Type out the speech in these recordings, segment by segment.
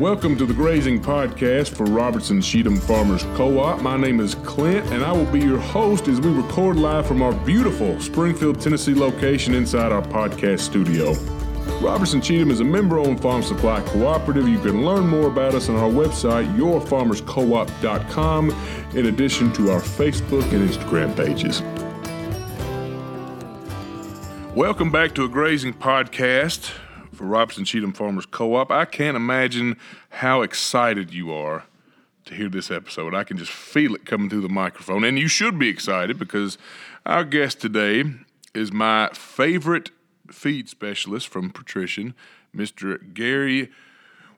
Welcome to the Grazing Podcast for Robertson Cheatham Farmers Co-op. My name is Clint, and I will be your host as we record live from our beautiful Springfield, Tennessee location inside our podcast studio. Robertson Cheatham is a member-owned farm supply cooperative. You can learn more about us on our website, yourfarmerscoop.com, in addition to our Facebook and Instagram pages. Welcome back to a grazing podcast for Robertson Cheatham Farmers Co-op. I can't imagine how excited you are to hear this episode. I can just feel it coming through the microphone, and you should be excited because our guest today is my favorite feed specialist from Patrician, Mr. Gary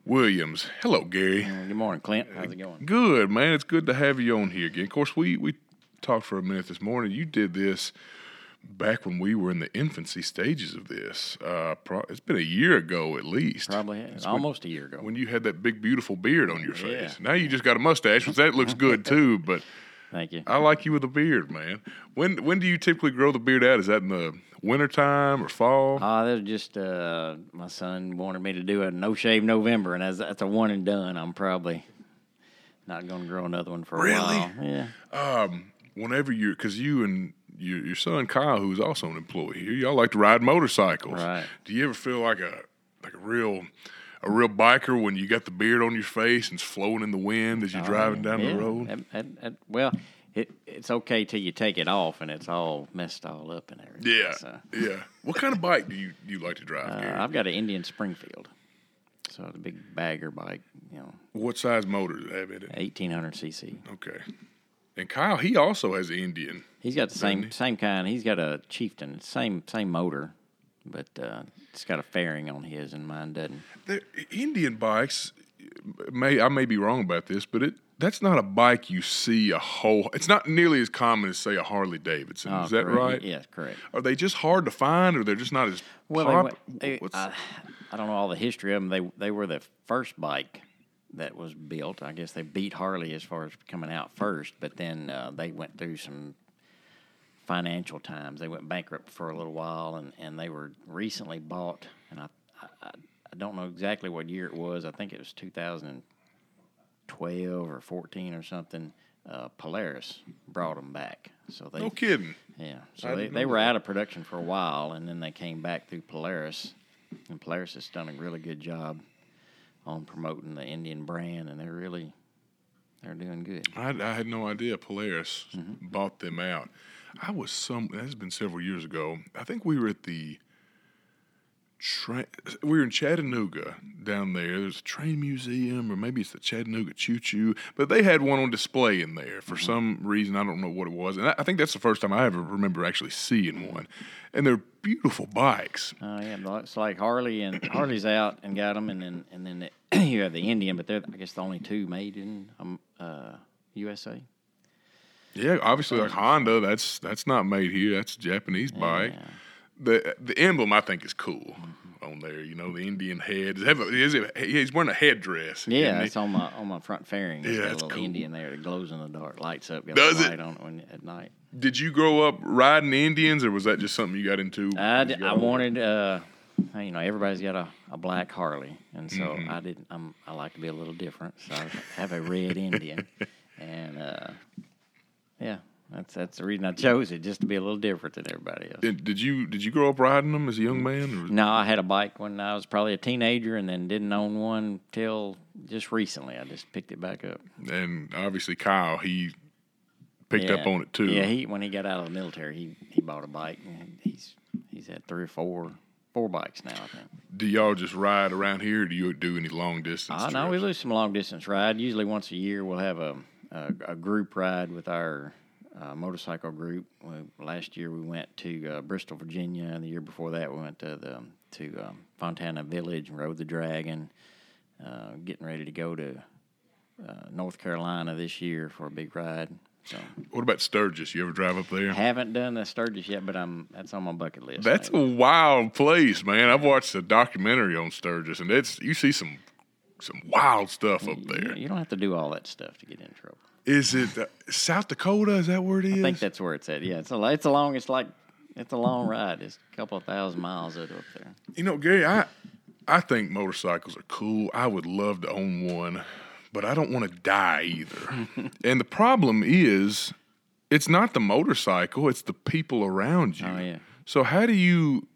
Williams. Hello, Gary. Uh, good morning, Clint. How's it going? Good, man. It's good to have you on here again. Of course, we we talked for a minute this morning. You did this back when we were in the infancy stages of this. Uh, pro- it's been a year ago at least. Probably It's almost a year ago. when you had that big beautiful beard on your Yeah. face. Now you just got a mustache, which that looks good too. But Thank you. I like you with a beard, man. When when do you typically grow the beard out? Is that in the wintertime or fall? Uh, that was just uh, my son wanted me to do a no shave November, and as that's a one and done, I'm probably not going to grow another one for a Really? while. Yeah. Whenever you're, because you and your, your son Kyle, who's also an employee here, y'all like to ride motorcycles. Right. Do you ever feel like a like a real a real biker when you got the beard on your face and it's flowing in the wind as you're driving down Oh, Yeah. the road? That- that- that- well, it, it's okay till you take it off and it's all messed all up and everything. Yeah, So, yeah. What kind of bike do you you like to drive, uh? I've got an Indian Springfield, so it's a big bagger bike, you know, What size motor does it have in it? 1800 cc. Okay. And Kyle, he also has the Indian. He's got the same same kind. He's got a Chieftain, same same motor, but uh, it's got a fairing on his, and mine doesn't. The Indian bikes, may I may be wrong about this, but it that's not a bike you see a whole. It's not nearly as common as say a Harley Davidson. Oh, Is that correct. right? Yes, correct. Are they just hard to find, or they're just not as Well, pop- they, they, I, I don't know all the history of them. They they were the first bike that was built. I guess they beat Harley as far as coming out first, but then uh, they went through some financial times. They went bankrupt for a little while, and, and they were recently bought. And I, I I don't know exactly what year it was. I think it was 2012 or 14 or something. Uh, Polaris brought them back, so they no kidding. yeah, I so they, they were that. out of production for a while, and then they came back through Polaris, and Polaris has done a really good job on promoting the Indian brand, and they're really they're doing good. I, I had no idea Polaris Mm-hmm. bought them out. I was some. That's been several years ago. I think we were at the. Train, we were in Chattanooga down there. There's a train museum, or maybe it's the Chattanooga Choo Choo, but they had one on display in there for Mm-hmm. some reason. I don't know what it was, and I, I think that's the first time I ever remember actually seeing one. And they're beautiful bikes. Oh yeah, but it's like Harley and Harley's out and got them, and then and then the, you have the Indian, but they're I guess the only two made in um, uh, USA. Yeah, obviously, like Honda, that's that's not made here. That's a Japanese bike. The the emblem I think is cool on there. You know, the Indian head. Have a- is it- he's wearing a headdress. Yeah, it's on my on my front fairing. It's Yeah, got a little cool. Indian there that glows in the dark, lights up, got Does a it? light on it when, at night. Did you grow up riding Indians, or was that just something you got into? I, d- I wanted, uh, you know, everybody's got a, a black Harley, and so Mm-hmm. I didn't. I'm, I like to be a little different, so I have a red Indian, and uh, yeah, that's that's the reason I chose it, just to be a little different than everybody else. Did, did you did you grow up riding them as a young man? Or No, I had a bike when I was probably a teenager, and then didn't own one till just recently. I just picked it back up. And obviously, Kyle he picked up on it too. Yeah, he when he got out of the military, he he bought a bike, and he's he's had three or four four bikes now, I think. Do y'all just ride around here? Or do you do any long distance? Uh, no, we trips? do some long distance ride. Usually once a year, we'll have a a, a group ride with our uh, motorcycle group. We, last year we went to uh, Bristol, Virginia, and the year before that we went to the to um, Fontana Village and rode the Dragon. Uh, getting ready to go to uh, North Carolina this year for a big ride. So What about Sturgis? You ever drive up there? haven't done the Sturgis yet, but I'm that's on my bucket list. That's maybe. a wild place, man. I've watched a documentary on Sturgis, and it's you see some some wild stuff up there. You don't have to do all that stuff to get in trouble. Is it South Dakota? Is that where it is? I think that's where it's at. Yeah, it's a it's a long. It's like it's a long ride. It's a couple of thousand miles up there. You know, Gary, I I think motorcycles are cool. I would love to own one, but I don't want to die either. and the problem is, it's not the motorcycle; it's the people around you. Oh, yeah. So how do you?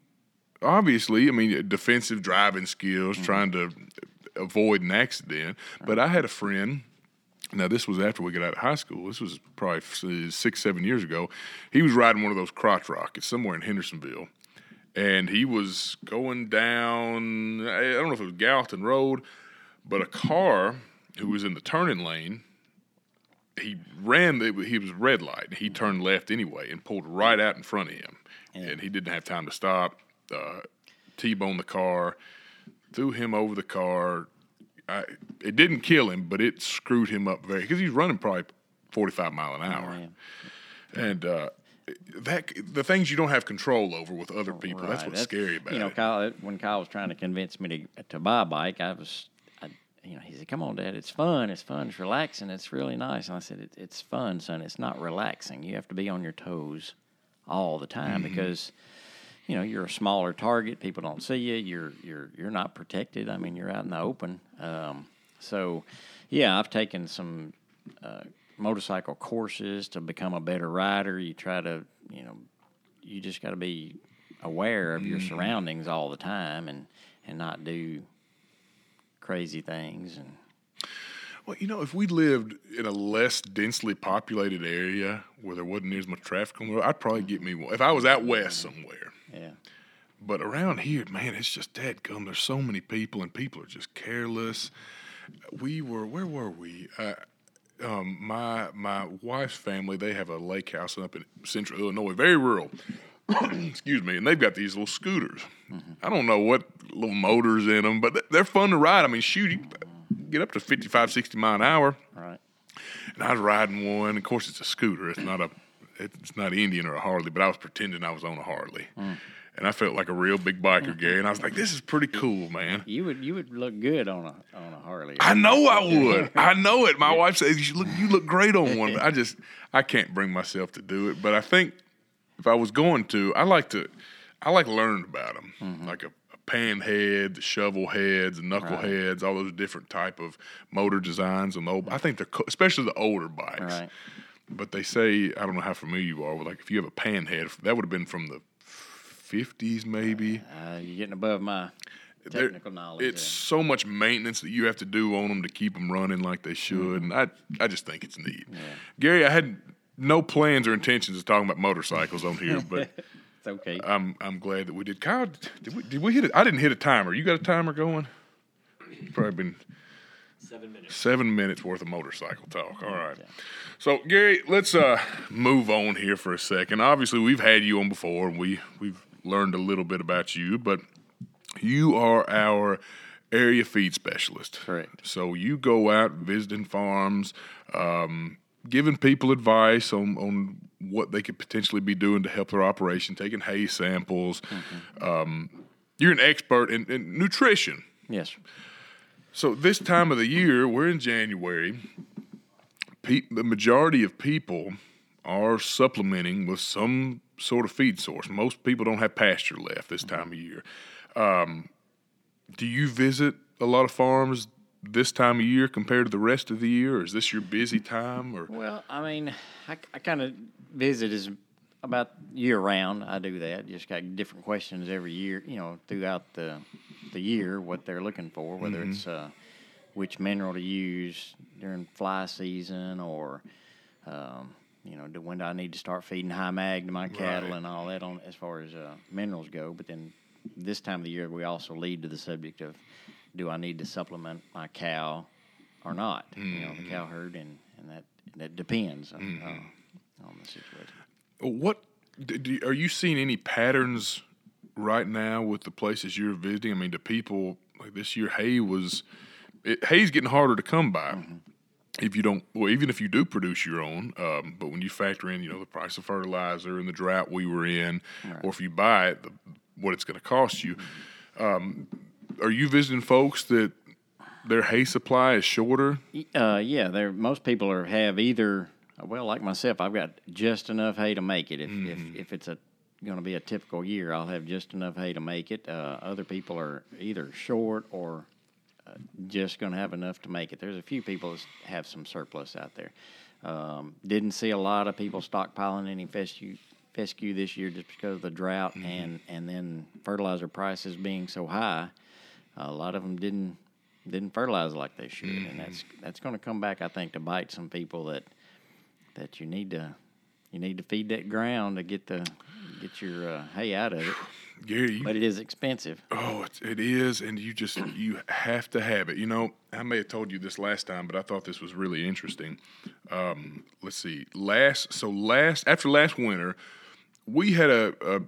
Obviously, I mean, defensive driving skills, Mm-hmm. trying to avoid an accident. But I had a friend. Now this was after we got out of high school. This was probably six, seven years ago. He was riding one of those crotch rockets somewhere in Hendersonville, and he was going down. I don't know if it was Gallatin Road, but a car who was in the turning lane. He ran. The, he was red light. and He turned left anyway and pulled right out in front of him, and he didn't have time to stop. Uh, T-boned the car, threw him over the car. I, it didn't kill him, but it screwed him up very because he's running probably forty-five mile an hour, and uh, that the things you don't have control over with other people. That's Right. what's scary about you know, it. Kyle. When Kyle was trying to convince me to to buy a bike, I was, I, you know, he said, "Come on, Dad, it's fun. It's fun. It's relaxing. It's really nice." And I said, it, "It's fun, son. It's not relaxing. You have to be on your toes all the time Mm-hmm. because." You know, you're a smaller target. People don't see you. You're you're you're not protected. I mean, you're out in the open. Um, so, yeah, I've taken some uh, motorcycle courses to become a better rider. You try to, you know, you just got to be aware of your Mm-hmm. surroundings all the time and and not do crazy things and Well, you know, if we lived in a less densely populated area where there wasn't as much traffic on the road, I'd probably get me one. If I was out west somewhere. Yeah But around here, man, it's just dead gum. There's so many people, and people are just careless. We were, where were we? Uh, um, my my wife's family, they have a lake house up in central Illinois, very rural. Excuse me, and they've got these little scooters. I don't know what little motors in them, but they're fun to ride. I mean, shoot, you get up to 55, 60 mile an hour. right And I was riding one. Of course, it's a scooter. It's not a, it's not Indian or a Harley. But I was pretending I was on a Harley, mm. and I felt like a real big biker, Gary. And I was like, "This is pretty cool, man." you would you would look good on a on a Harley I know I would. I know it. My wife says you look, you look great on one. But I just, I can't bring myself to do it. But I think if I was going to, I like to, I like learning about them, mm-hmm. like a, a pan head, the shovel heads, knuckle heads, all those different type of motor designs and the old. I mm. think they're, co- especially the older bikes. right But they say I don't know how familiar you are with like if you have a pan head, that would have been from the fifties maybe. uh, you're getting above my They're- technical knowledge It's so much maintenance that you have to do on them to keep them running like they should, and I I just think it's neat. Gary, I had no plans or intentions of talking about motorcycles on here, but it's okay I'm I'm glad that we did. Kyle, did we, did we hit it? I didn't hit a timer. You got a timer going? Probably been Seven minutes. seven minutes worth of motorcycle talk. All right. So Gary, let's uh, move on here for a second. Obviously, we've had you on before, and we we've learned a little bit about you, but you are our area feed specialist. Correct. So you go out visiting farms, um, giving people advice on on what they could potentially be doing to help their operation, taking hay samples. Um, you're an expert in, in nutrition. yes So this time of the year, we're in January. Pe- the majority of people are supplementing with some sort of feed source. Most people don't have pasture left this time of year. Um, do you visit a lot of farms this time of year compared to the rest of the year? Or is this your busy time? Or Well, I mean, I, I kind of visit is about year round. I do that. Just got different questions every year, you know, throughout the the year, what they're looking for, whether it's uh, which mineral to use during fly season or, um, you know, do, when do I need to start feeding high mag to my cattle Right. and all that on as far as uh, minerals go. But then this time of the year, we also lead to the subject of do I need to supplement my cow or not? You know, the cow herd, and, and that that depends on, uh, on the situation. What do, do, are you seeing any patterns right now with the places you're visiting? I mean, do people like this year? Hay was it, hay's getting harder to come by. If you don't, well, even if you do produce your own, um, but when you factor in, you know, the price of fertilizer and the drought we were in, or if you buy it, the, what it's going to cost you. Um, are you visiting folks that their hay supply is shorter? Uh, yeah, there. Most people are have either. Well, like myself, I've got just enough hay to make it. If if, if it's a going to be a typical year. I'll have just enough hay to make it. Uh, other people are either short or uh, just going to have enough to make it. There's a few people that have some surplus out there. Um, didn't see a lot of people stockpiling any fescue, fescue this year just because of the drought Mm-hmm. and and then fertilizer prices being so high. A lot of them didn't didn't fertilize like they should, and that's that's going to come back, I think, to bite some people that that you need to you need to feed that ground to get the get your uh, hay out of it. Gary, you But it is expensive. Oh, it's, it is, and you just you have to have it. You know, I may have told you this last time, but I thought this was really interesting. Um, let's see, last so last after last winter, we had a, a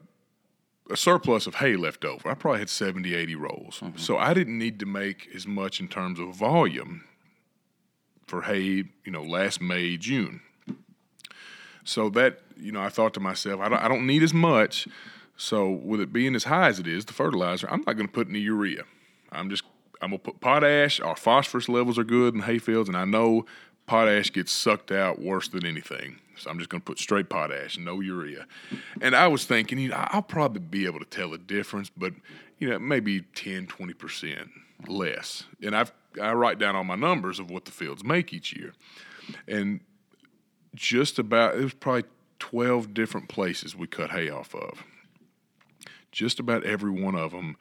a surplus of hay left over. I probably had 70, 80 rolls, so I didn't need to make as much in terms of volume for hay. You know, last May, June. So that you know, I thought to myself, I don't, I don't need as much. So with it being as high as it is, the fertilizer, I'm not going to put any urea. I'm just I'm gonna put potash. Our phosphorus levels are good in hay fields, and I know potash gets sucked out worse than anything. So I'm just going to put straight potash, no urea. And I was thinking, you know, I'll probably be able to tell the difference, but you know, maybe 10, 20 percent less. And I've I write down all my numbers of what the fields make each year, and just about it was probably 12 different places we cut hay off of just about every one of them,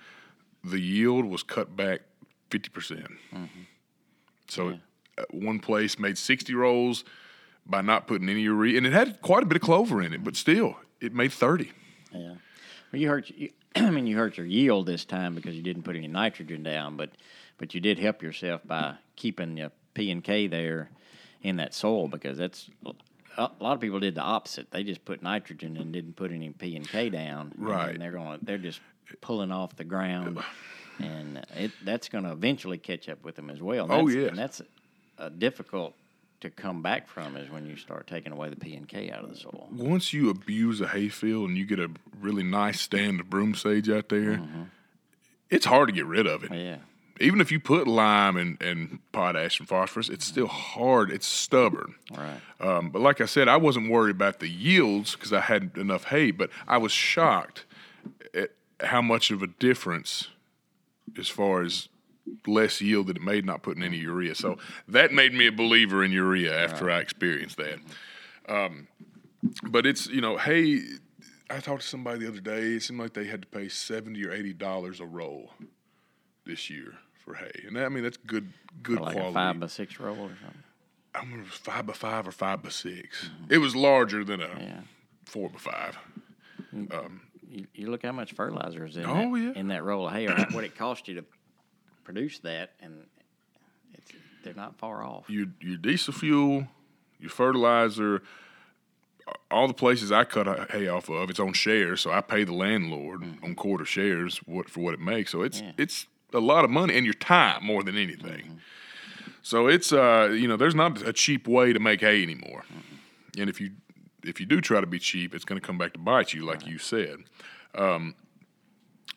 the yield was cut back 50%. percent So uh, one place made 60 rolls by not putting any urea, and it had quite a bit of clover in it, but still, it made 30. Yeah. Well, you hurt. You, I mean, you hurt your yield this time because you didn't put any nitrogen down, but but you did help yourself by keeping your P and K there in that soil because that's a lot of people did the opposite. They just put nitrogen and didn't put any P and K down. and Right. then they're going. They're just pulling off the ground, and it that's going to eventually catch up with them as well. And Oh, that's, yes. and that's uh, difficult to come back from is when you start taking away the P and K out of the soil. Once you abuse a hayfield and you get a really nice stand of broom sage out there, it's hard to get rid of it. Yeah. Even if you put lime and, and potash and phosphorus, it's still hard. It's stubborn. Right. Um, but like I said, I wasn't worried about the yields because I had enough hay, but I was shocked at how much of a difference as far as less yield that it made not putting any urea. So that made me a believer in urea after I experienced that. Um, but it's, you know, hay, I talked to somebody the other day, it seemed like they had to pay 70 or $80 a roll this year for hay. And that, I mean, that's good, good like quality. a five by six roll or something. I remember it was five by five or five by 6 mm-hmm. It was larger than a Yeah. four by five. Mm. Um, you, you look how much fertilizer is in Oh, that, yeah. in that roll of hay, or what it cost you to produce that, and it's, they're not far off. Your your diesel fuel, your fertilizer, all the places I cut hay off of, it's on shares, so I pay the landlord mm-hmm. on quarter shares what for what it makes. So it's Mm-hmm. Yeah. it's a lot of money and your time more than anything. Mm-hmm. So it's uh you know there's not a cheap way to make hay anymore, Mm-hmm. and if you if you do try to be cheap, it's going to come back to bite you, like you said. Um,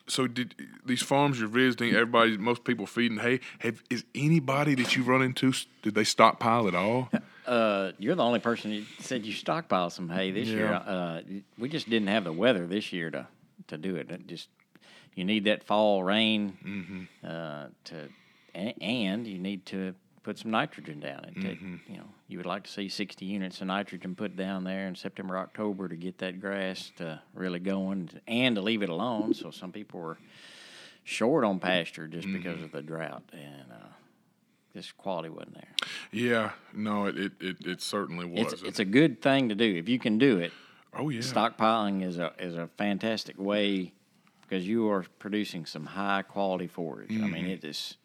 so did these farms you're visiting? Everybody, most people feeding hay. Have is anybody that you've run into? Did they stockpile at all? Uh, you're the only person that said you stockpiled some hay this year. Uh, we just didn't have the weather this year to to do it. It just you need that fall rain Mm-hmm. uh, to, and you need to put some nitrogen down. It Mm-hmm. you know, you would like to see 60 units of nitrogen put down there in September, October to get that grass to really going, and to leave it alone. So some people were short on pasture just Mm-hmm. because of the drought, and uh, just quality wasn't there. Yeah, no, it it, it, it certainly was. It's it's a good thing to do if you can do it. oh yeah, Stockpiling is a is a fantastic way because you are producing some high quality forage. I Mm-hmm. mean, it is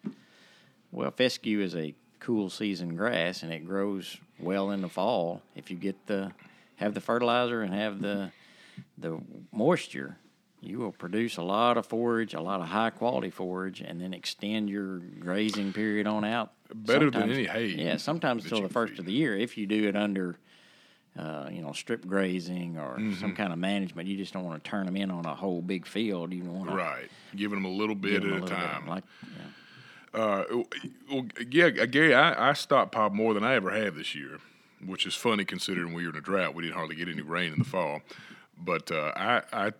well, fescue is a cool season grass and it grows well in the fall if you get the have the fertilizer and have the the moisture. You will produce a lot of forage, a lot of high quality forage, and then extend your grazing period on out. Better than any hay Yeah, sometimes till the first feed. of the year if you do it under uh, you know, strip grazing or Mm-hmm. some kind of management. You just don't want to turn them in on a whole big field. You want to right. Giving them a little bit at a time. Like, yeah. Uh, well, yeah, Gary, I, I stockpiled more than I ever have this year, which is funny considering we were in a drought. We didn't hardly get any rain in the fall. But uh, I, I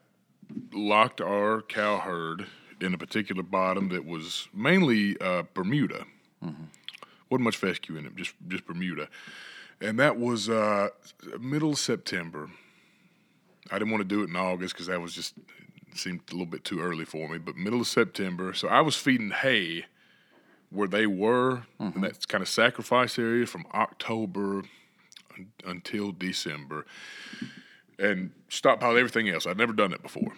locked our cow herd in a particular bottom that was mainly uh, Bermuda. Wasn't much fescue in it, just just Bermuda, and that was uh, middle of September. I didn't want to do it in August because that was just seemed a little bit too early for me. But middle of September, so I was feeding hay where they were in that kind of sacrifice area from October un- until December, and stockpiled everything else. I'd never done that before.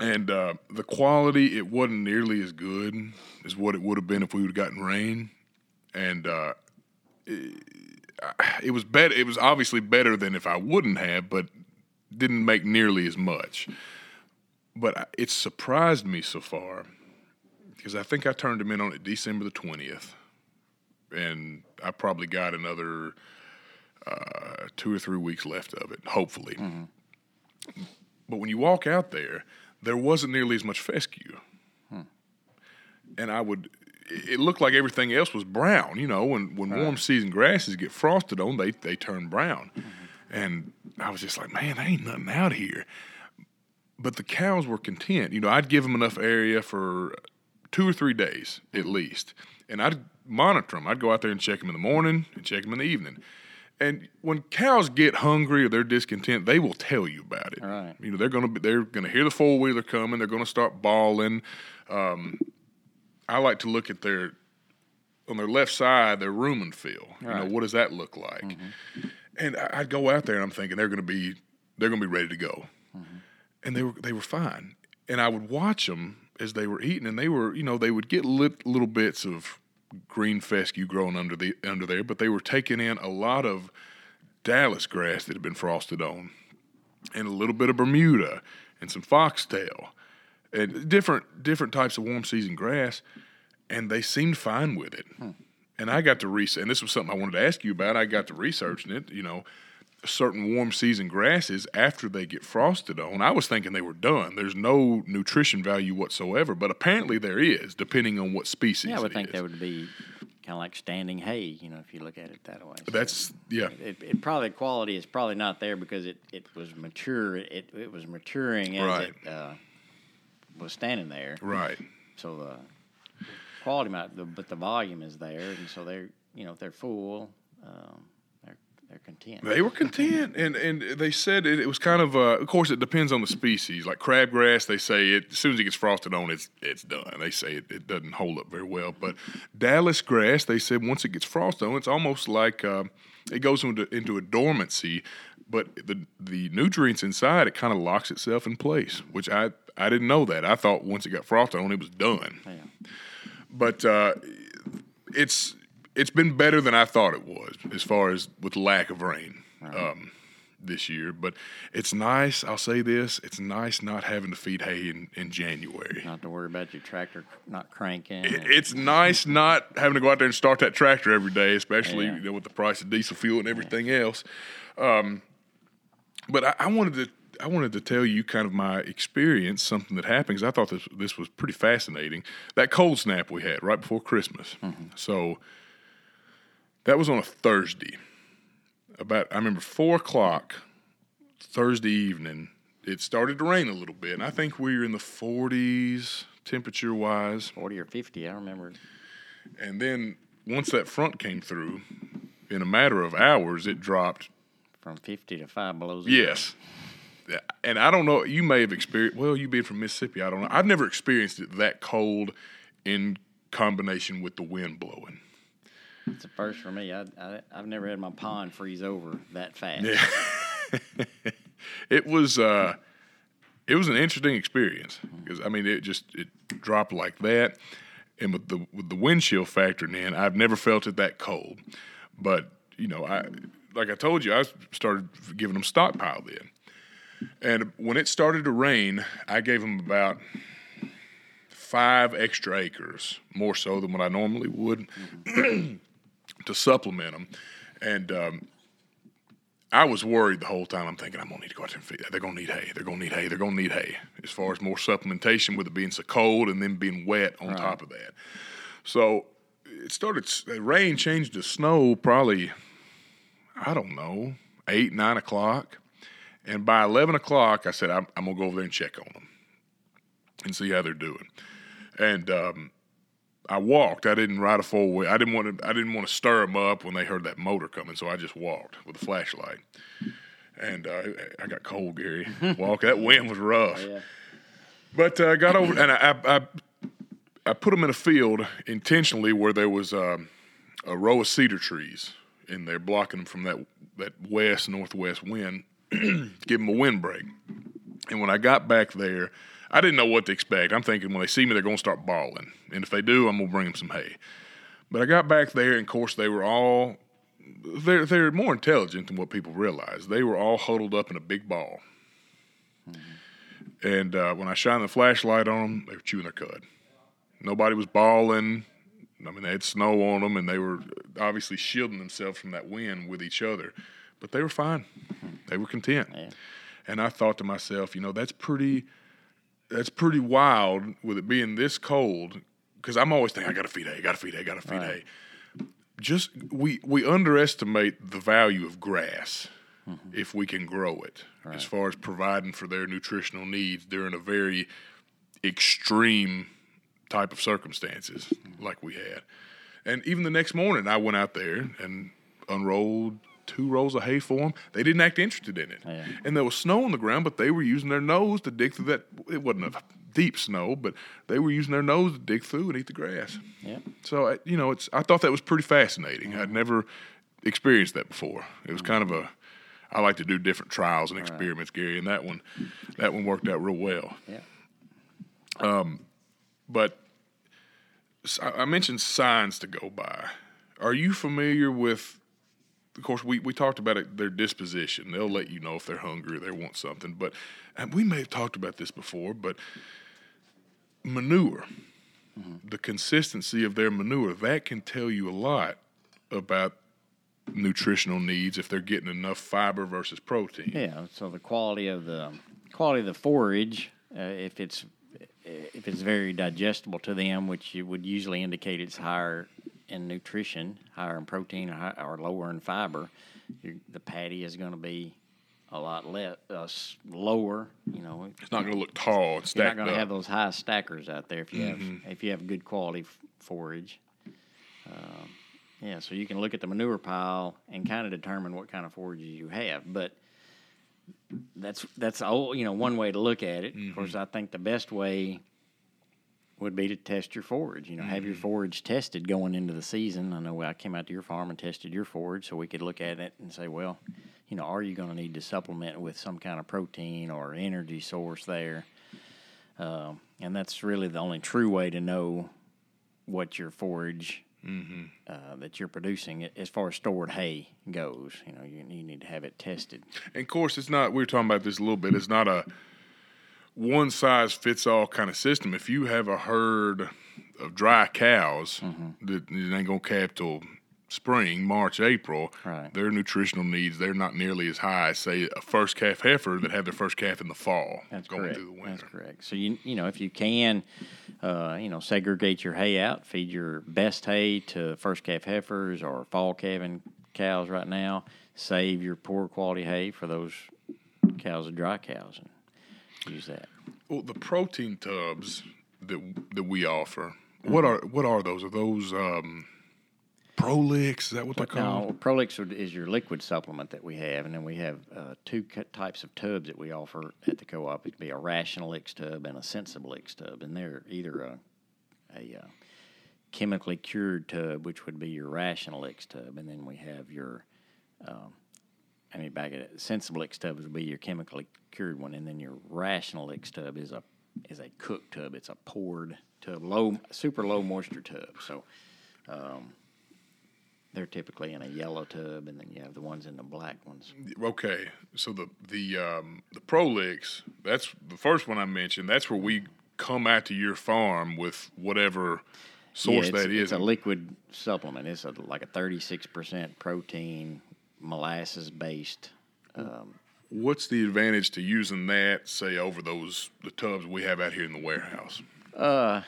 And uh, the quality, it wasn't nearly as good as what it would have been if we would have gotten rain. And uh, it, it was better. It was obviously better than if I wouldn't have, but didn't make nearly as much. But it surprised me so far because I think I turned them in on it December the twentieth, and I probably got another uh, two or three weeks left of it, hopefully. But when you walk out there, there wasn't nearly as much fescue. And I would, it looked like everything else was brown. You know, when, when warm season grasses get frosted on, they, they turn brown. And I was just like, man, there ain't nothing out here. But the cows were content. You know, I'd give them enough area for two or three days at least. And I'd monitor them. I'd go out there and check them in the morning and check them in the evening. And when cows get hungry or they're discontent, they will tell you about it. Right. You know, they're gonna be they're gonna hear the four wheeler coming. They're gonna start bawling. Um, I like to look at their on their left side their rumen feel. You know, what does that look like? Mm-hmm. And I- I'd go out there and I'm thinking they're gonna be they're gonna be ready to go, mm-hmm. and they were they were fine. And I would watch them as they were eating, and they were you know they would get lit, little bits of green fescue growing under the under there, but they were taking in a lot of Dallas grass that had been frosted on, and a little bit of Bermuda and some foxtail, and different different types of warm season grass, and they seemed fine with it. And I got to research, and this was something I wanted to ask you about. I got to researching it. You know, certain warm season grasses after they get frosted on. I was thinking they were done. There's no nutrition value whatsoever, but apparently there is, depending on what species. Yeah, I would think is. that would be kind of like standing hay, you know, if you look at it that way. So That's yeah. it, it probably quality is probably not there because it, it was mature. It it was maturing as Right. it uh, was standing there. Right. So the quality might, but the volume is there, and so they're you know if they're full, um, they're they're content. They were content, and and they said it, it was kind of. Uh, of course, it depends on the species. Like crabgrass, they say it as soon as it gets frosted on, it's it's done. They say it, it doesn't hold up very well. But Dallas grass, they said once it gets frosted on, it's almost like uh, it goes into into a dormancy. But the the nutrients inside it kind of locks itself in place, which I I didn't know that. I thought once it got frosted on, it was done. Yeah. But uh, it's it's been better than I thought it was as far as with lack of rain um, this year. But it's nice. I'll say this: it's nice not having to feed hay in, in January. Not to worry about your tractor not cranking. It- It's nice not having to go out there and start that tractor every day, especially Yeah. you know with the price of diesel fuel and everything else. Um, but I, I wanted to I wanted to tell you kind of my experience, something that happened. I thought this this was pretty fascinating. That cold snap we had right before Christmas. Mm-hmm. So that was on a Thursday. About I remember four o'clock Thursday evening. It started to rain a little bit, and I think we were in the 40s temperature wise. Forty or fifty, I remember. And then once that front came through, in a matter of hours, it dropped. From fifty to five below zero. Yes. And I don't know, you may have experienced, well, you being from Mississippi, I don't know. I've never experienced it that cold in combination with the wind blowing. It's a first for me. I, I I've never had my pond freeze over that fast. Yeah. it was uh it was an interesting experience because I mean it just it dropped like that and with the with the wind chill factoring in I've never felt it that cold but you know I like I told you I started giving them stockpile then and when it started to rain I gave them about five extra acres more so than what I normally would to supplement them and um, I was worried the whole time. I'm thinking I'm gonna need to go out there and feed. They're gonna need hay. They're gonna need hay. They're gonna need hay. As far as more supplementation with it being so cold and then being wet on top of that. So it started. The rain changed to snow. Probably, I don't know, eight nine o'clock, And by eleven o'clock, I said I'm, I'm gonna go over there and check on them and see how they're doing. And um, I walked. I didn't ride a four wheel. I didn't want to. I didn't want to stir them up when they heard that motor coming, so I just walked with a flashlight. And uh, I got cold, Gary. Walk. that wind was rough. Yeah. But uh, I got over and I, I, I, I put them in a field intentionally where there was um, a row of cedar trees in there, blocking them from that that west northwest wind, give them a windbreak. And when I got back there, I didn't know what to expect. I'm thinking when they see me, they're going to start bawling, and if they do, I'm going to bring them some hay. But I got back there, and of course, they were all they're they're more intelligent than what people realize. They were all huddled up in a big ball. And uh, when I shined the flashlight on them, they were chewing their cud. Nobody was bawling. I mean, they had snow on them, and they were obviously shielding themselves from that wind with each other. But they were fine. Mm-hmm. They were content. Yeah. And I thought to myself, you know, that's pretty. That's pretty wild with it being this cold. Because I'm always thinking, I got to feed hay, got to feed hay, got to feed Right. hay. Just we we underestimate the value of grass mm-hmm. if we can grow it as far as providing for their nutritional needs during a very extreme type of circumstances mm-hmm. like we had. And even the next morning, I went out there and unrolled two rolls of hay for them. They didn't act interested in it. Yeah. And there was snow on the ground, but they were using their nose to dig through that. It wasn't a deep snow, but they were using their nose to dig through and eat the grass. Yeah. So I- you know, it's I thought that was pretty fascinating. I'd never experienced that before. It was kind of a I like to do different trials and experiments, Gary, and that one that one worked out real well. Yeah. Um, But I mentioned signs to go by. Are you familiar with? Of course, we, we talked about it, their disposition. They'll let you know if they're hungry or they want something. But we may have talked about this before, but manure, the consistency of their manure, that can tell you a lot about nutritional needs if they're getting enough fiber versus protein. Yeah. So the quality of the quality of the forage, uh, if it's if it's very digestible to them, which it would usually indicate it's higher in nutrition, higher in protein, or, high, or lower in fiber, the patty is going to be a lot less uh, lower. You know, It's not going to look tall It's you're not going to have those high stackers out there if you have if you have good quality f- forage. Um, yeah, so you can look at the manure pile and kind of determine what kind of forages you have, but that's that's all you know one way to look at it. Of course, I think the best way would be to test your forage. You know, have your forage tested going into the season. I know I came out to your farm and tested your forage, so we could look at it and say, well, you know, are you going to need to supplement with some kind of protein or energy source there? Um, and that's really the only true way to know what your forage uh, that you're producing as far as stored hay goes. You know, you, you need to have it tested. And of course, it's not. We were talking about this a little bit. It's not a one size fits all kind of system. If you have a herd of dry cows Mm-hmm. that ain't gonna calve till spring, March, April, Right. their nutritional needs they're not nearly as high as say a first calf heifer that have their first calf in the fall, That's going correct. through the That's correct. So you you know if you can, uh, you know segregate your hay out, feed your best hay to first calf heifers or fall calving cows right now. Save your poor quality hay for those cows that dry cows and use that. Well, the protein tubs that that we offer, Mm-hmm. what are what are those? Are those um, Prolix? Is that what they're called? Now, Prolix is your liquid supplement that we have, and then we have uh, two types of tubs that we offer at the co-op. It could be a Rationalix tub and a Sensibilix tub, and they're either a, a uh, chemically cured tub, which would be your Rationalix tub, and then we have your, um, I mean, back at it, Sensibilix tub would be your chemically cured one, and then your Rationalix tub is a is a cooked tub. It's a poured tub, low, super low moisture tub. So. They're typically in a yellow tub, and then you have the ones in the black ones. Okay, so the the um, the Prolix, that's the first one I mentioned. That's where we come out to your farm with whatever source yeah, that is. It's a liquid supplement. It's a, like a 36% protein, molasses based. Um, What's the advantage to using that, say, over those the tubs we have out here in the warehouse? uh,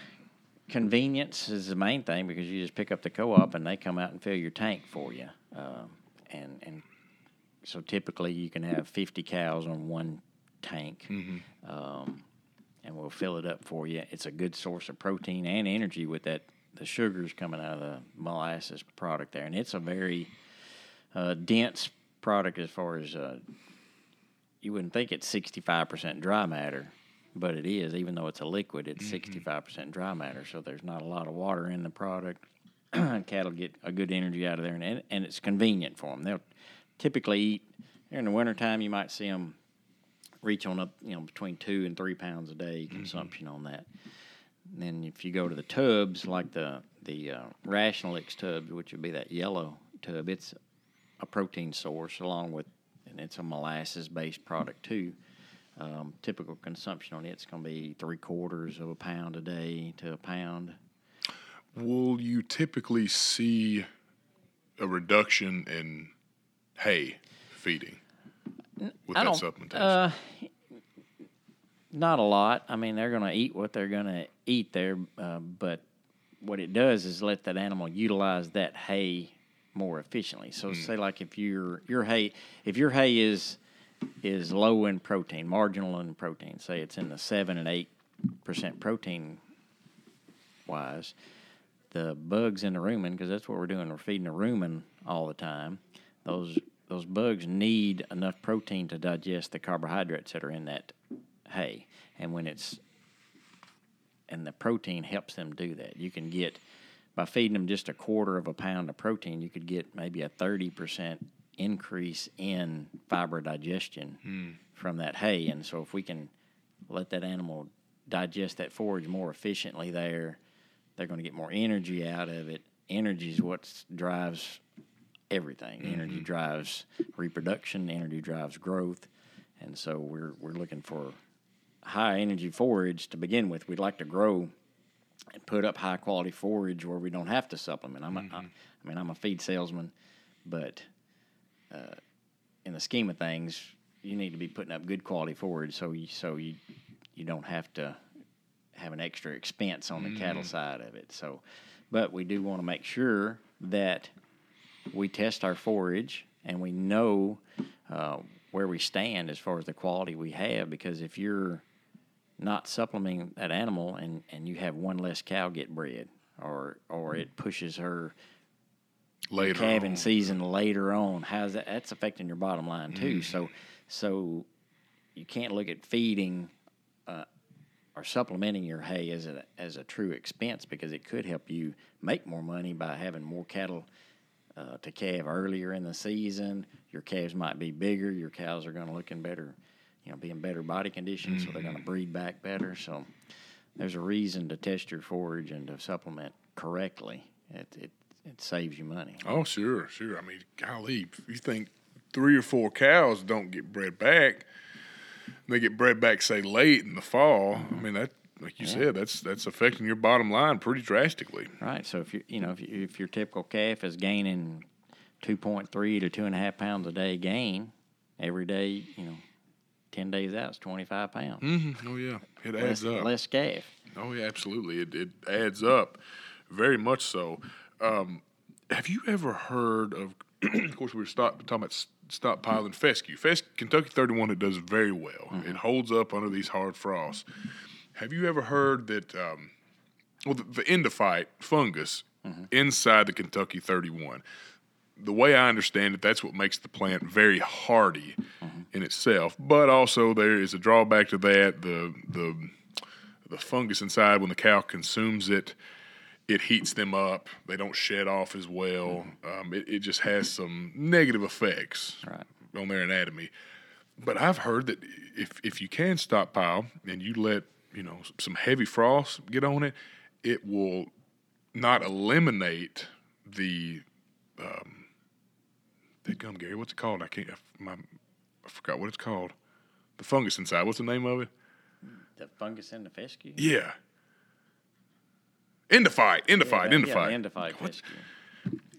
convenience is the main thing because you just pick up the co op and they come out and fill your tank for you. Um, and, and so typically you can have 50 cows on one tank, Mm-hmm. um, and we'll fill it up for you. It's a good source of protein and energy with that the sugars coming out of the molasses product there, and it's a very uh, dense product as far as uh, you wouldn't think it's 65% dry matter, but it is. Even though it's a liquid, it's 65% dry matter, so there's not a lot of water in the product. Cattle get a good energy out of there, and, and it's convenient for them. They'll typically eat in the wintertime, you might see them reach on up, you know, between two and three pounds a day consumption on that. And then if you go to the tubs, like the the uh, Rationalix tub, which would be that yellow tub, it's a protein source along with, and it's a molasses based product too. Um, typical consumption on it's going to be three quarters of a pound a day to a pound. Will you typically see a reduction in hay feeding with I that supplementation? Uh, not a lot. I mean, they're going to eat what they're going to eat there, uh, but what it does is let that animal utilize that hay more efficiently. So, mm. say like if your your hay if your hay is is low in protein, marginal in protein, say it's in the seven and eight percent protein wise, the bugs in the rumen, because that's what we're doing, we're feeding the rumen all the time. Those those bugs need enough protein to digest the carbohydrates that are in that hay, and when it's and the protein helps them do that. You can get by feeding them just a quarter of a pound of protein, you could get maybe a thirty percent increase in fiber digestion hmm. from that hay. And so, if we can let that animal digest that forage more efficiently, there, they're going to get more energy out of it. Energy is what drives everything. Mm-hmm. Energy drives reproduction. Energy drives growth. And so, we're we're looking for high energy forage to begin with. We'd like to grow and put up high quality forage where we don't have to supplement. I'm a, I, I mean, I'm a feed salesman, but uh, in the scheme of things, you need to be putting up good quality forage so you so you you don't have to have an extra expense on the cattle side of it. So, but we do want to make sure that we test our forage and we know uh, where we stand as far as the quality we have. Because if you're not supplementing that animal and, and you have one less cow get bred, or or it pushes her Later calving on. season later on, how's that? That's affecting your bottom line too. So so you can't look at feeding uh, or supplementing your hay as a as a true expense because it could help you make more money by having more cattle uh, to calve earlier in the season. Your calves might be bigger. Your cows are going to look in better, you know, be in better body condition, so they're going to mm-hmm. breed back better. So there's a reason to test your forage and to supplement correctly. It it, it saves you money. Oh, sure, sure. I mean, golly, if you think three or four cows don't get bred back, they get bred back, say, late in the fall. I mean, that, like you said, that's that's affecting your bottom line pretty drastically. Right. So if you you know if, you, if your typical calf is gaining two point three to two and a half pounds a day gain every day, you know, ten days out it's twenty five pounds. Mm-hmm. Oh, yeah, it Less, adds up. less calf. Oh, yeah, absolutely. It, it adds up very much so. Um, have you ever heard of, of course, we were stop, talking about stockpiling fescue. Fes- Kentucky 31, it does very well. It holds up under these hard frosts. Have you ever heard that, um, well, the, the endophyte fungus inside the Kentucky 31, the way I understand it, that's what makes the plant very hardy in itself. But also, there is a drawback to that. The, the, the fungus inside when the cow consumes it it heats them up they don't shed off as well um, it, it just has some negative effects Right. on their anatomy but i've heard that if, if you can stockpile and you let you know some heavy frost get on it it will not eliminate the um, the gum gary what's it called i can't my, i forgot what it's called the fungus inside what's the name of it The fungus in the fescue. yeah. Endophyte, endophyte, yeah, endophyte. Yeah, the endophyte fescue.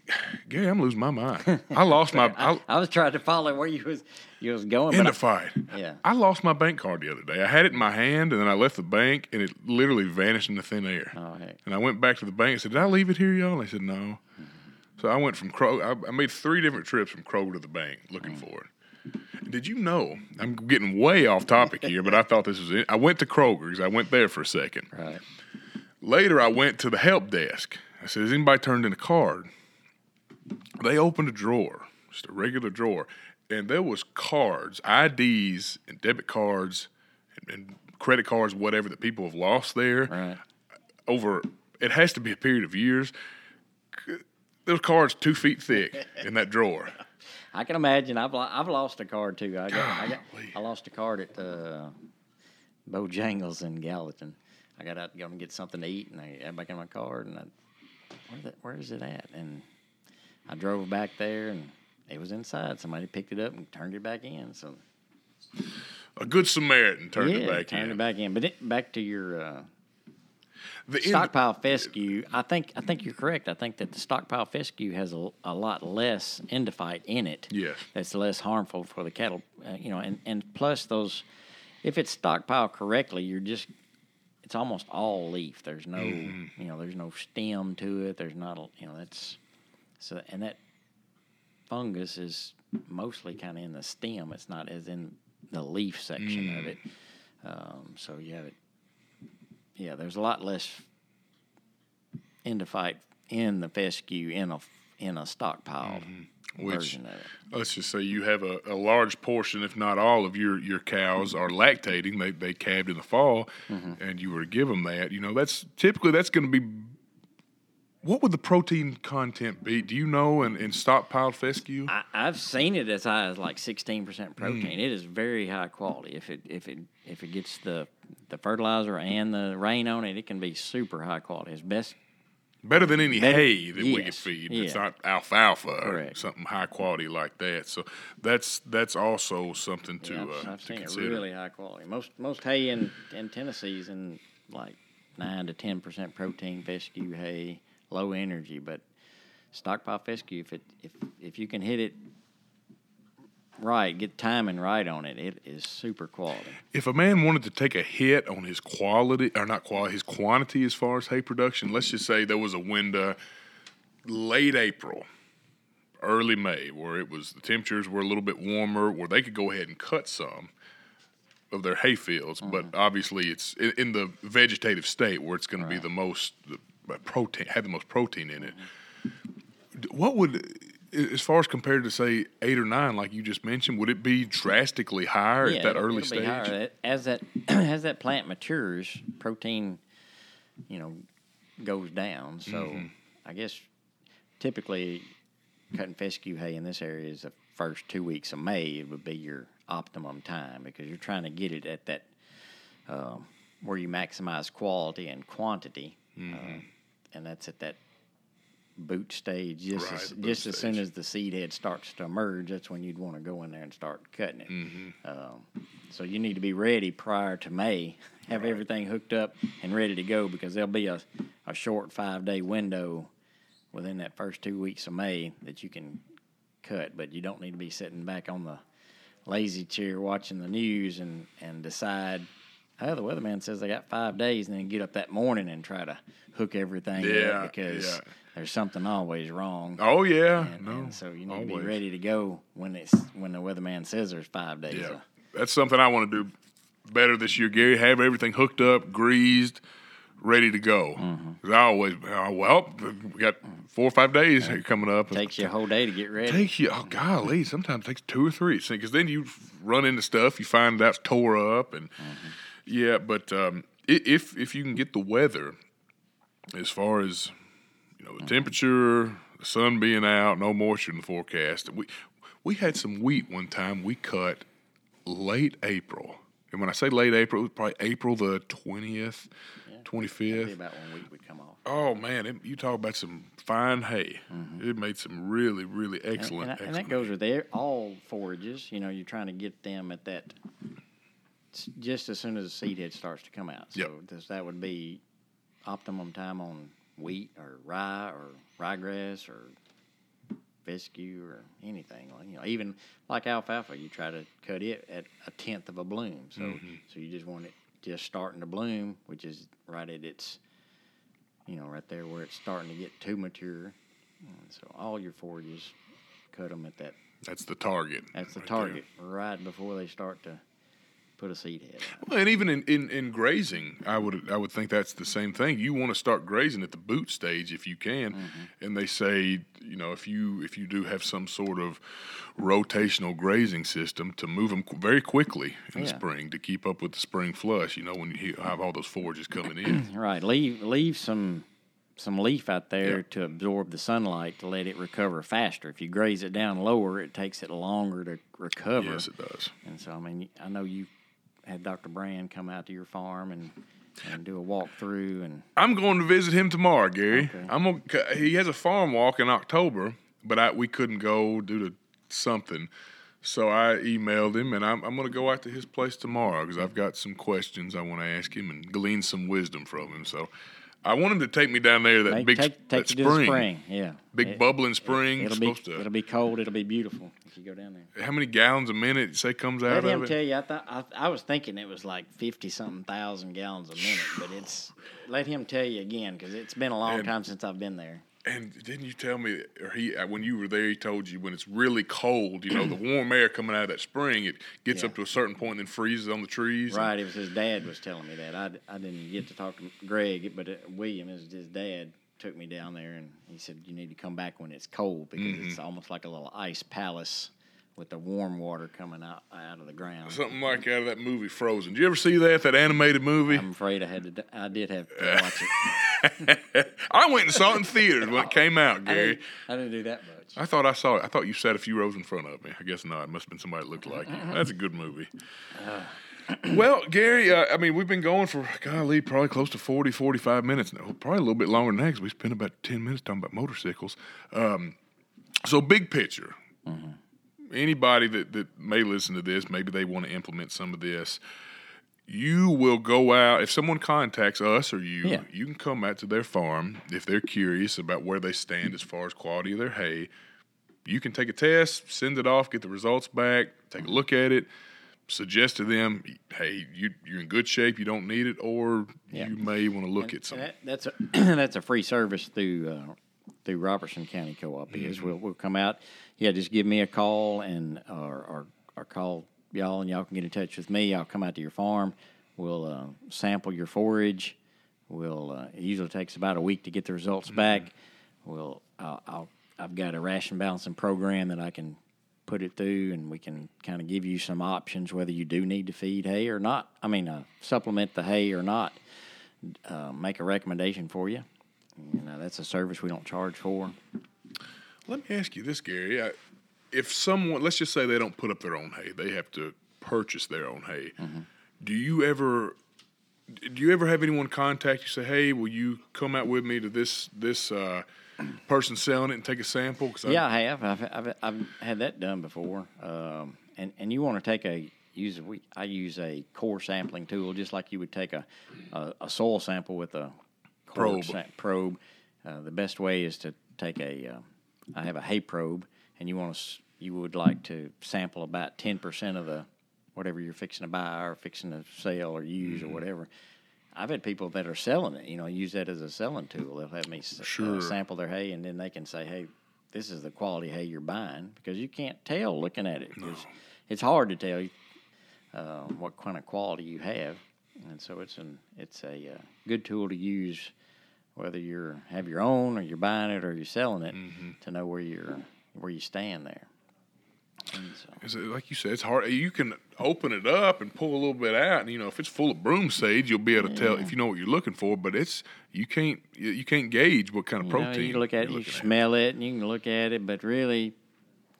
Gary, I'm losing my mind. I lost my I, I was trying to follow where you was you was going. But I, endophyte. Yeah. I lost my bank card the other day. I had it in my hand, and then I left the bank, and it literally vanished into thin air. oh heck. And I went back to the bank and said, "Did I leave it here, y'all?" And they said, "No." Hmm. So I went from Kroger. I, I made three different trips from Kroger to the bank looking for it. Did you know? I'm getting way off topic here, but I thought this was it. I went to Kroger's. I went there for a second. Right. Later, I went to the help desk. I said, Has anybody turned in a card? They opened a drawer, just a regular drawer, and there was cards, IDs, and debit cards, and, and credit cards, whatever that people have lost there Right. over. It has to be a period of years. Those cards two feet thick in that drawer. I can imagine. I've I've lost a card too. I got, I, got I lost a card at uh, Bojangles in Gallatin. I got out to go and get something to eat, and I had back in my card, and I, where, the, where is it at? And I drove back there, and it was inside. Somebody picked it up and turned it back in. So A good Samaritan turned yeah, it back turned in. it back in. But it, back to your uh, The stockpile fescue. I think I think you're correct. I think that the stockpile fescue has a, a lot less endophyte in it. Yes. that's less harmful for the cattle. Uh, you know, and and plus those, if it's stockpiled correctly, you're just it's almost all leaf. There's no Mm-hmm. you know there's no stem to it. There's not a, you know that's so and that fungus is mostly kind of in the stem. It's not as in the leaf section of Mm. it. Um, so you have it. Yeah, there's a lot less endophyte in the fescue in a in a stockpiled Mm-hmm. Which- version of it. let's just say you have a, a large portion, if not all, of your, your cows are lactating. They they calved in the fall, Mm-hmm. and you were to give them that. You know, that's typically that's going to be. What would the protein content be? Do you know? In, in stockpiled fescue, I, I've seen it as high as like sixteen Mm. percent protein. It is very high quality. If it if it if it gets the the fertilizer and the rain on it, it can be super high quality. It's best. better than any Better- hay that we could yes, feed. yeah. It's not alfalfa or something high quality like that. So that's that's also something to Yeah, I've, uh, I've to seen it consider. really high quality. Most most hay in in Tennessee is in like nine to ten percent protein fescue hay, low energy, but stockpile fescue if it if if you can hit it right, get timing right on it, it is super quality. If a man wanted to take a hit on his quality, or not quality, his quantity as far as hay production, let's just say there was a window late April, early May, where it was the temperatures were a little bit warmer, where they could go ahead and cut some of their hay fields. But mm-hmm. obviously, it's in, in the vegetative state where it's going to be the most the, protein, have the most protein in it. D- What would, as far as compared to say eight or nine, like you just mentioned, would it be drastically higher at that early stage? higher. As that as that plant matures, protein, you know, goes down. So Mm-hmm. I guess typically cutting fescue hay in this area is the first two weeks of May. It would be your optimum time because you're trying to get it at that um, where you maximize quality and quantity, Mm-hmm. uh, and that's at that boot stage. Just Right, as, just as soon as the seed head starts to emerge, that's when you'd want to go in there and start cutting it. Mm-hmm. Um, so you need to be ready prior to May, have everything hooked up and ready to go because there'll be a, a short five day window within that first two weeks of May that you can cut, but you don't need to be sitting back on the lazy chair watching the news and, and decide, oh, the weatherman says they got five days, and then get up that morning and try to hook everything Yeah, up because yeah. there's something always wrong. Oh yeah, And, no. and so you need to be ready to go when it's when the weatherman says there's five days. Yeah, of- that's something I want to do better this year, Gary. Have everything hooked up, greased, ready to go. Mm-hmm. I always, oh, well, we got four or five days here coming up. Takes you a whole day to get ready. Takes you, oh golly, sometimes it takes two or three. Because then you run into stuff, you find that's tore up, and Mm-hmm. Yeah. But um, if if you can get the weather, as far as you know, the Mm-hmm. temperature, the sun being out, no moisture in the forecast. We we had some wheat one time we cut late April, and when I say late April, it was probably April the twentieth, twenty fifth. About one week would come off. Oh man, it, you talk about some fine hay. It made some really, really Mm-hmm. And, excellent. and, and that goes with their, all forages. You know, you're trying to get them at that just as soon as the seed head starts to come out. So Yep. that would be optimum time on wheat or rye or ryegrass or fescue or anything. Like, You know, even like alfalfa, you try to cut it at a tenth of a bloom. So Mm-hmm. so you just want it just starting to bloom, which is right at its you know, right there where it's starting to get too mature. And so all your forages, cut them at that That's the target. That's the right there. target right before they start to put a seed head. out. Well, and even in, in, in grazing, I would I would think that's the same thing. You want to start grazing at the boot stage if you can, Mm-hmm. and they say you know if you if you do have some sort of rotational grazing system to move them qu- very quickly in the spring to keep up with the spring flush. You know when you have all those forages coming in. Right. Leave leave some some leaf out there Yeah. to absorb the sunlight to let it recover faster. If you graze it down lower, it takes it longer to recover. yes, it does. And so, I mean, I know you had Dr. Brand come out to your farm and, and do a walkthrough, and I'm going to visit him tomorrow, Gary. Okay. I'm gonna, he has a farm walk in October, but I, we couldn't go due to something. So I emailed him, and I'm, I'm going to go out to his place tomorrow because I've got some questions I want to ask him and glean some wisdom from him. So I want him to take me down there that big take, that take you to spring, the spring. Yeah, big It- bubbling spring. It'll It's be to- it'll be cold. It'll be beautiful if you go down there. how many gallons a minute you say comes out Let of him it? tell you. I thought I, I was thinking it was like fifty something thousand gallons a minute, but it's. Let him tell you again because it's been a long And- time since I've been there. And didn't you tell me, or he, uh, when you were there, he told you when it's really cold, you know, the warm air coming out of that spring, it gets Yeah. up to a certain point and then freezes on the trees. and- Right, it was his dad was telling me that. I, I didn't get to talk to Greg, but uh, William is his dad took me down there and he said you need to come back when it's cold because Mm-hmm. it's almost like a little ice palace with the warm water coming out out of the ground. Something like out of that movie Frozen. Did you ever see that, that animated movie? I'm afraid I had to. I did have to watch it. I went and saw it in theaters when it came out, I Gary. didn't, I didn't do that much. I thought I saw it. I thought you sat a few rows in front of me. I guess not. It must have been somebody that looked like you. That's a good movie. well, Gary, uh, I mean, we've been going for, golly, probably close to 40, 45 minutes now. Probably a little bit longer than that because we spent about 10 minutes talking about motorcycles. Um, so, big picture. Anybody that, that may listen to this, maybe they want to implement some of this. You will go out if someone contacts us or you. Yeah. You can come out to their farm if they're curious about where they stand as far as quality of their hay. You can take a test, send it off, get the results back, take a look at it, suggest to them, hey, you, you're in good shape, you don't need it, or Yeah. you may want to look at some. That, that's a that's a free service through uh, through Robertson County Co-op. Is Mm-hmm. we'll we'll come out. Yeah, just give me a call and or or, or call y'all and y'all can get in touch with me. I'll come out to your farm. We'll uh, sample your forage. We'll uh, it usually takes about a week to get the results Mm-hmm. back. We'll I'll, I'll I've got a ration balancing program that I can put it through, and we can kind of give you some options whether you do need to feed hay or not. I mean, uh, supplement the hay or not uh, make a recommendation for you. You know, that's a service we don't charge for. Let me ask you this, Gary. I, if someone, let's just say they don't put up their own hay, they have to purchase their own hay. Mm-hmm. Do you ever, do you ever have anyone contact you say, "Hey, will you come out with me to this this uh, person selling it and take a sample?" Cause Yeah, I have. I've, I've, I've had that done before. Um, and, and you want to take a use. We I use a core sampling tool, just like you would take a a, a soil sample with a Probe. probe. Uh, the best way is to take a. Uh, I have a hay probe, and you want to you would like to sample about ten percent of the whatever you're fixing to buy or fixing to sell or use Mm-hmm. or whatever. I've had people that are selling it, you know, use that as a selling tool. They'll have me uh, Sure. sample their hay, and then they can say, "Hey, this is the quality hay you're buying," because you can't tell looking at it. 'cause It's hard to tell uh, what kind of quality you have, and so it's an it's a uh, good tool to use, whether you're have your own or you're buying it or you're selling it, Mm-hmm. to know where you're where you stand there. And so, uh, like you said, it's hard. You can open it up and pull a little bit out, and you know if it's full of broom sage, you'll be able to tell if you know what you're looking for. But it's you can't you, can't gauge what kind of you know, protein. you can look at it, you can at. smell it, and you can look at it, but really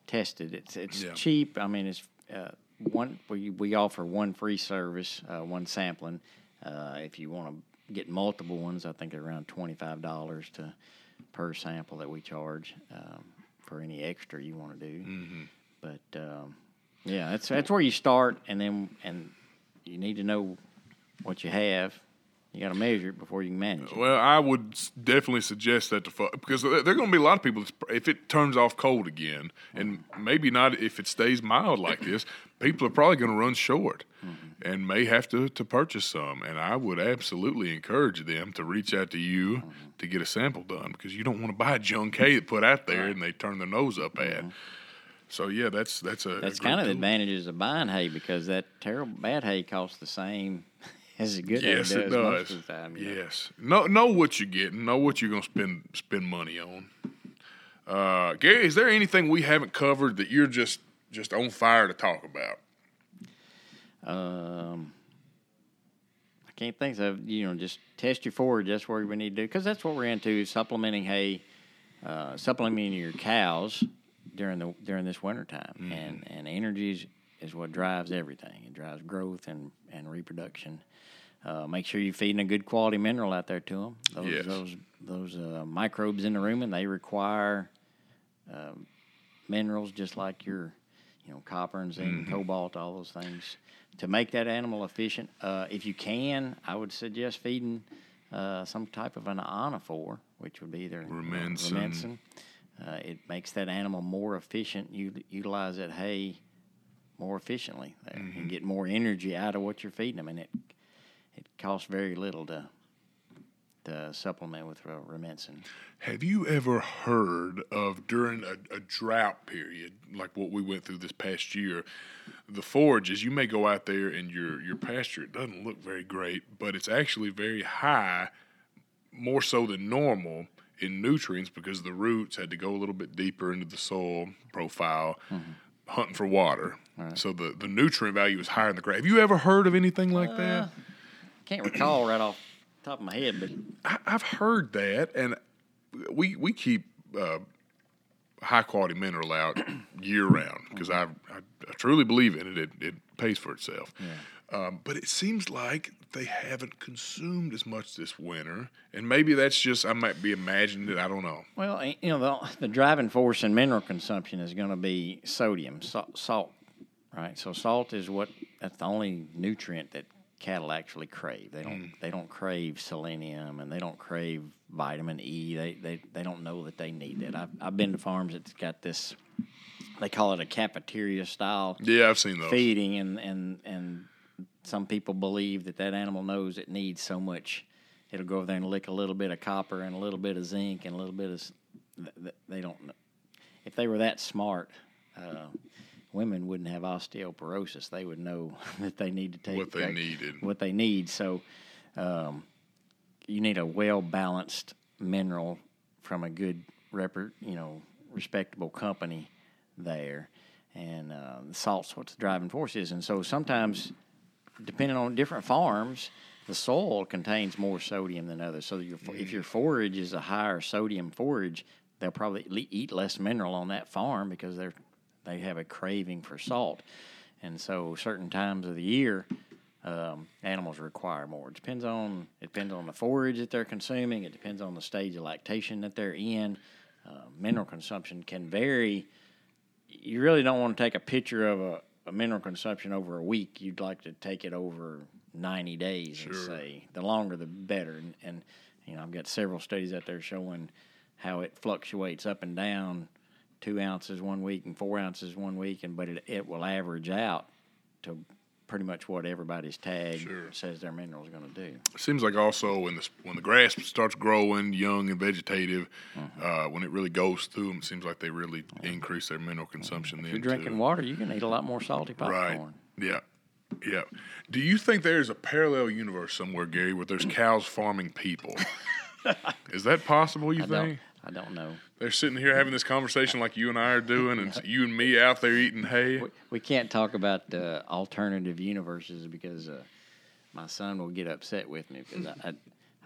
test it. It's it's Yeah. cheap. I mean, it's uh, one we we offer one free service, uh, one sampling. Uh, if you want to get multiple ones, I think they're around twenty five dollars to per sample that we charge um, for any extra you want to do. Mm-hmm. But um, yeah, that's that's where you start, and then and you need to know what you have. You got to measure it before you can manage it. Well, I would definitely suggest that to fo- because there there are going to be a lot of people if it turns off cold again, and maybe not if it stays mild like this, people are probably going to run short mm-hmm. and may have to to purchase some. And I would absolutely encourage them to reach out to you mm-hmm. to get a sample done because you don't want to buy junk hay that put out there and they turn their nose up at. Mm-hmm. So yeah, that's that's a That's a kind of the advantages of buying hay because that terrible bad hay costs the same as the good Yes, hay it does, does. most of the time. you know. Yes, know know what you're getting. Know what you're gonna spend spend money on. Uh, Gary, is there anything we haven't covered that you're just just on fire to talk about? Um, I can't think of you know just test your forage. That's what we need to do because that's what we're into: supplementing hay, uh, supplementing your cows during the during this winter time, and and energy is, is what drives everything. It drives growth and and reproduction. Uh, make sure you're feeding a good quality mineral out there to them. Those Yes. those those uh, microbes in the rumen they require um, minerals just like your you know copper and zinc, cobalt, all those things to make that animal efficient. Uh, if you can, I would suggest feeding uh, some type of an ionophore, which would be either uh, Rumensin. rumensin. Uh, it makes that animal more efficient. You utilize that hay more efficiently there and get more energy out of what you're feeding them, and it it costs very little to to supplement with uh, rumensin. Have you ever heard of during a, a drought period, like what we went through this past year, the forages, you may go out there and your, your pasture, it doesn't look very great, but it's actually very high, more so than normal, in nutrients because the roots had to go a little bit deeper into the soil profile, hunting for water. So the, the nutrient value is higher in the ground. Have you ever heard of anything like that? Can't recall right off the top of my head, but I, I've heard that, and we we keep uh, high quality mineral out year round because I, I I truly believe in it. It it pays for itself. Um, but it seems like they haven't consumed as much this winter, and maybe that's just I might be imagining it. I don't know. Well, you know, the, the driving force in mineral consumption is going to be sodium, salt, salt, right? So salt is what that's the only nutrient that cattle actually crave. They don't they don't crave selenium and they don't crave vitamin E. They they, they don't know that they need it. I've I've been to farms that's got this. They call it a cafeteria style Yeah, I've seen those. feeding, and and and some people believe that that animal knows it needs so much. It'll go over there and lick a little bit of copper and a little bit of zinc and a little bit of. s- th- th- They don't. If they were that smart, uh, women wouldn't have osteoporosis. They would know that they need to take What they uh, needed. What they need. So, um, you need a well balanced mineral from a good, repre- you know, respectable company there, and uh, the salt's what the driving force is. And so sometimes, depending on different farms, the soil contains more sodium than others. So your, if your forage is a higher sodium forage, they'll probably eat less mineral on that farm because they're they have a craving for salt. And so certain times of the year, um, animals require more. It depends on it depends on the forage that they're consuming. It depends on the stage of lactation that they're in. Uh, mineral consumption can vary. You really don't want to take a picture of a, a mineral consumption over a week. You'd like to take it over ninety days and say the longer the better. And, and you know I've got several studies out there showing how it fluctuates up and down, two ounces one week and four ounces one week, and but it it will average out to pretty much what everybody's tag Sure. says their mineral is going to do. It seems like also when the when the grass starts growing, young and vegetative, Mm-hmm. uh, when it really goes through them, it seems like they really increase their mineral consumption. If then you're drinking too. water, you can eat a lot more salty popcorn. Right. Yeah. Yeah. Do you think there's a parallel universe somewhere, Gary, where there's cows farming people? Is that possible, you I think? don't, I don't know. They're sitting here having this conversation like you and I are doing, and you and me out there eating hay. We, we can't talk about uh, alternative universes because uh, my son will get upset with me because I, I'd,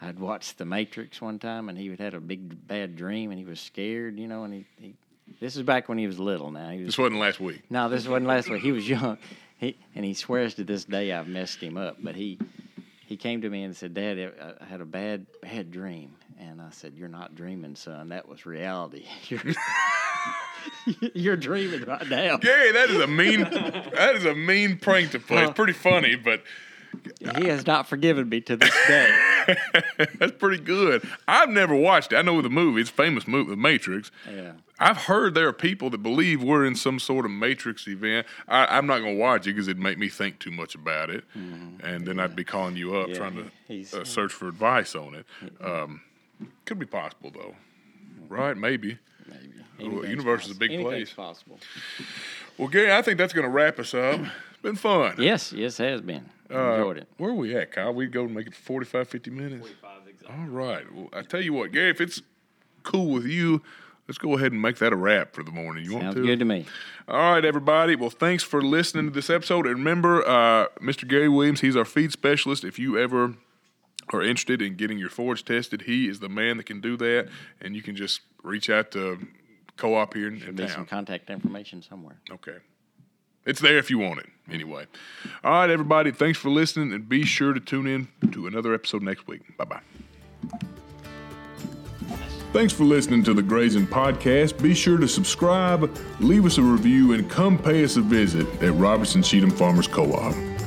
I'd watched The Matrix one time and he had had a big bad dream and he was scared, you know, and he, he this is back when he was little. Now he was This wasn't last week. No, this wasn't last week. He was young. He and he swears to this day I've messed him up. But he he came to me and said, "Dad, I had a bad bad dream." And I said, "You're not dreaming, son. That was reality. You're you're dreaming right now." Gary, that is a mean that is a mean prank to play. It's pretty funny, but He has not forgiven me to this day. that's pretty good. I've never watched it. I know the movie. It's a famous movie, The Matrix. Yeah. I've heard there are people that believe we're in some sort of Matrix event. I, I'm not going to watch it because it'd make me think too much about it, and then I'd be calling you up Mm-hmm. Yeah, trying to uh, search for advice on it. Um, could be possible though, right? Maybe. maybe. Well, Anything's universe is a possi- big anything's place. possible. Well, Gary, I think that's going to wrap us up. It's been fun. Yes, yes, it has been. Uh, Enjoyed it. Where are we at, Kyle? We go and make it 45, 50 minutes. All right. Well, I tell you what, Gary, if it's cool with you, let's go ahead and make that a wrap for the morning. You want Sounds to? good to me. All right, everybody. Well, thanks for listening to this episode. And remember, uh, Mr. Gary Williams, he's our feed specialist. If you ever are interested in getting your forage tested, he is the man that can do that. And you can just reach out to co-op here in, in Be some contact information somewhere. Okay. It's there if you want it, anyway. All right, everybody. Thanks for listening, and be sure to tune in to another episode next week. Bye bye. Thanks for listening to the Grazing Podcast. Be sure to subscribe, leave us a review, and come pay us a visit at Robertson Cheatham Farmers Co op.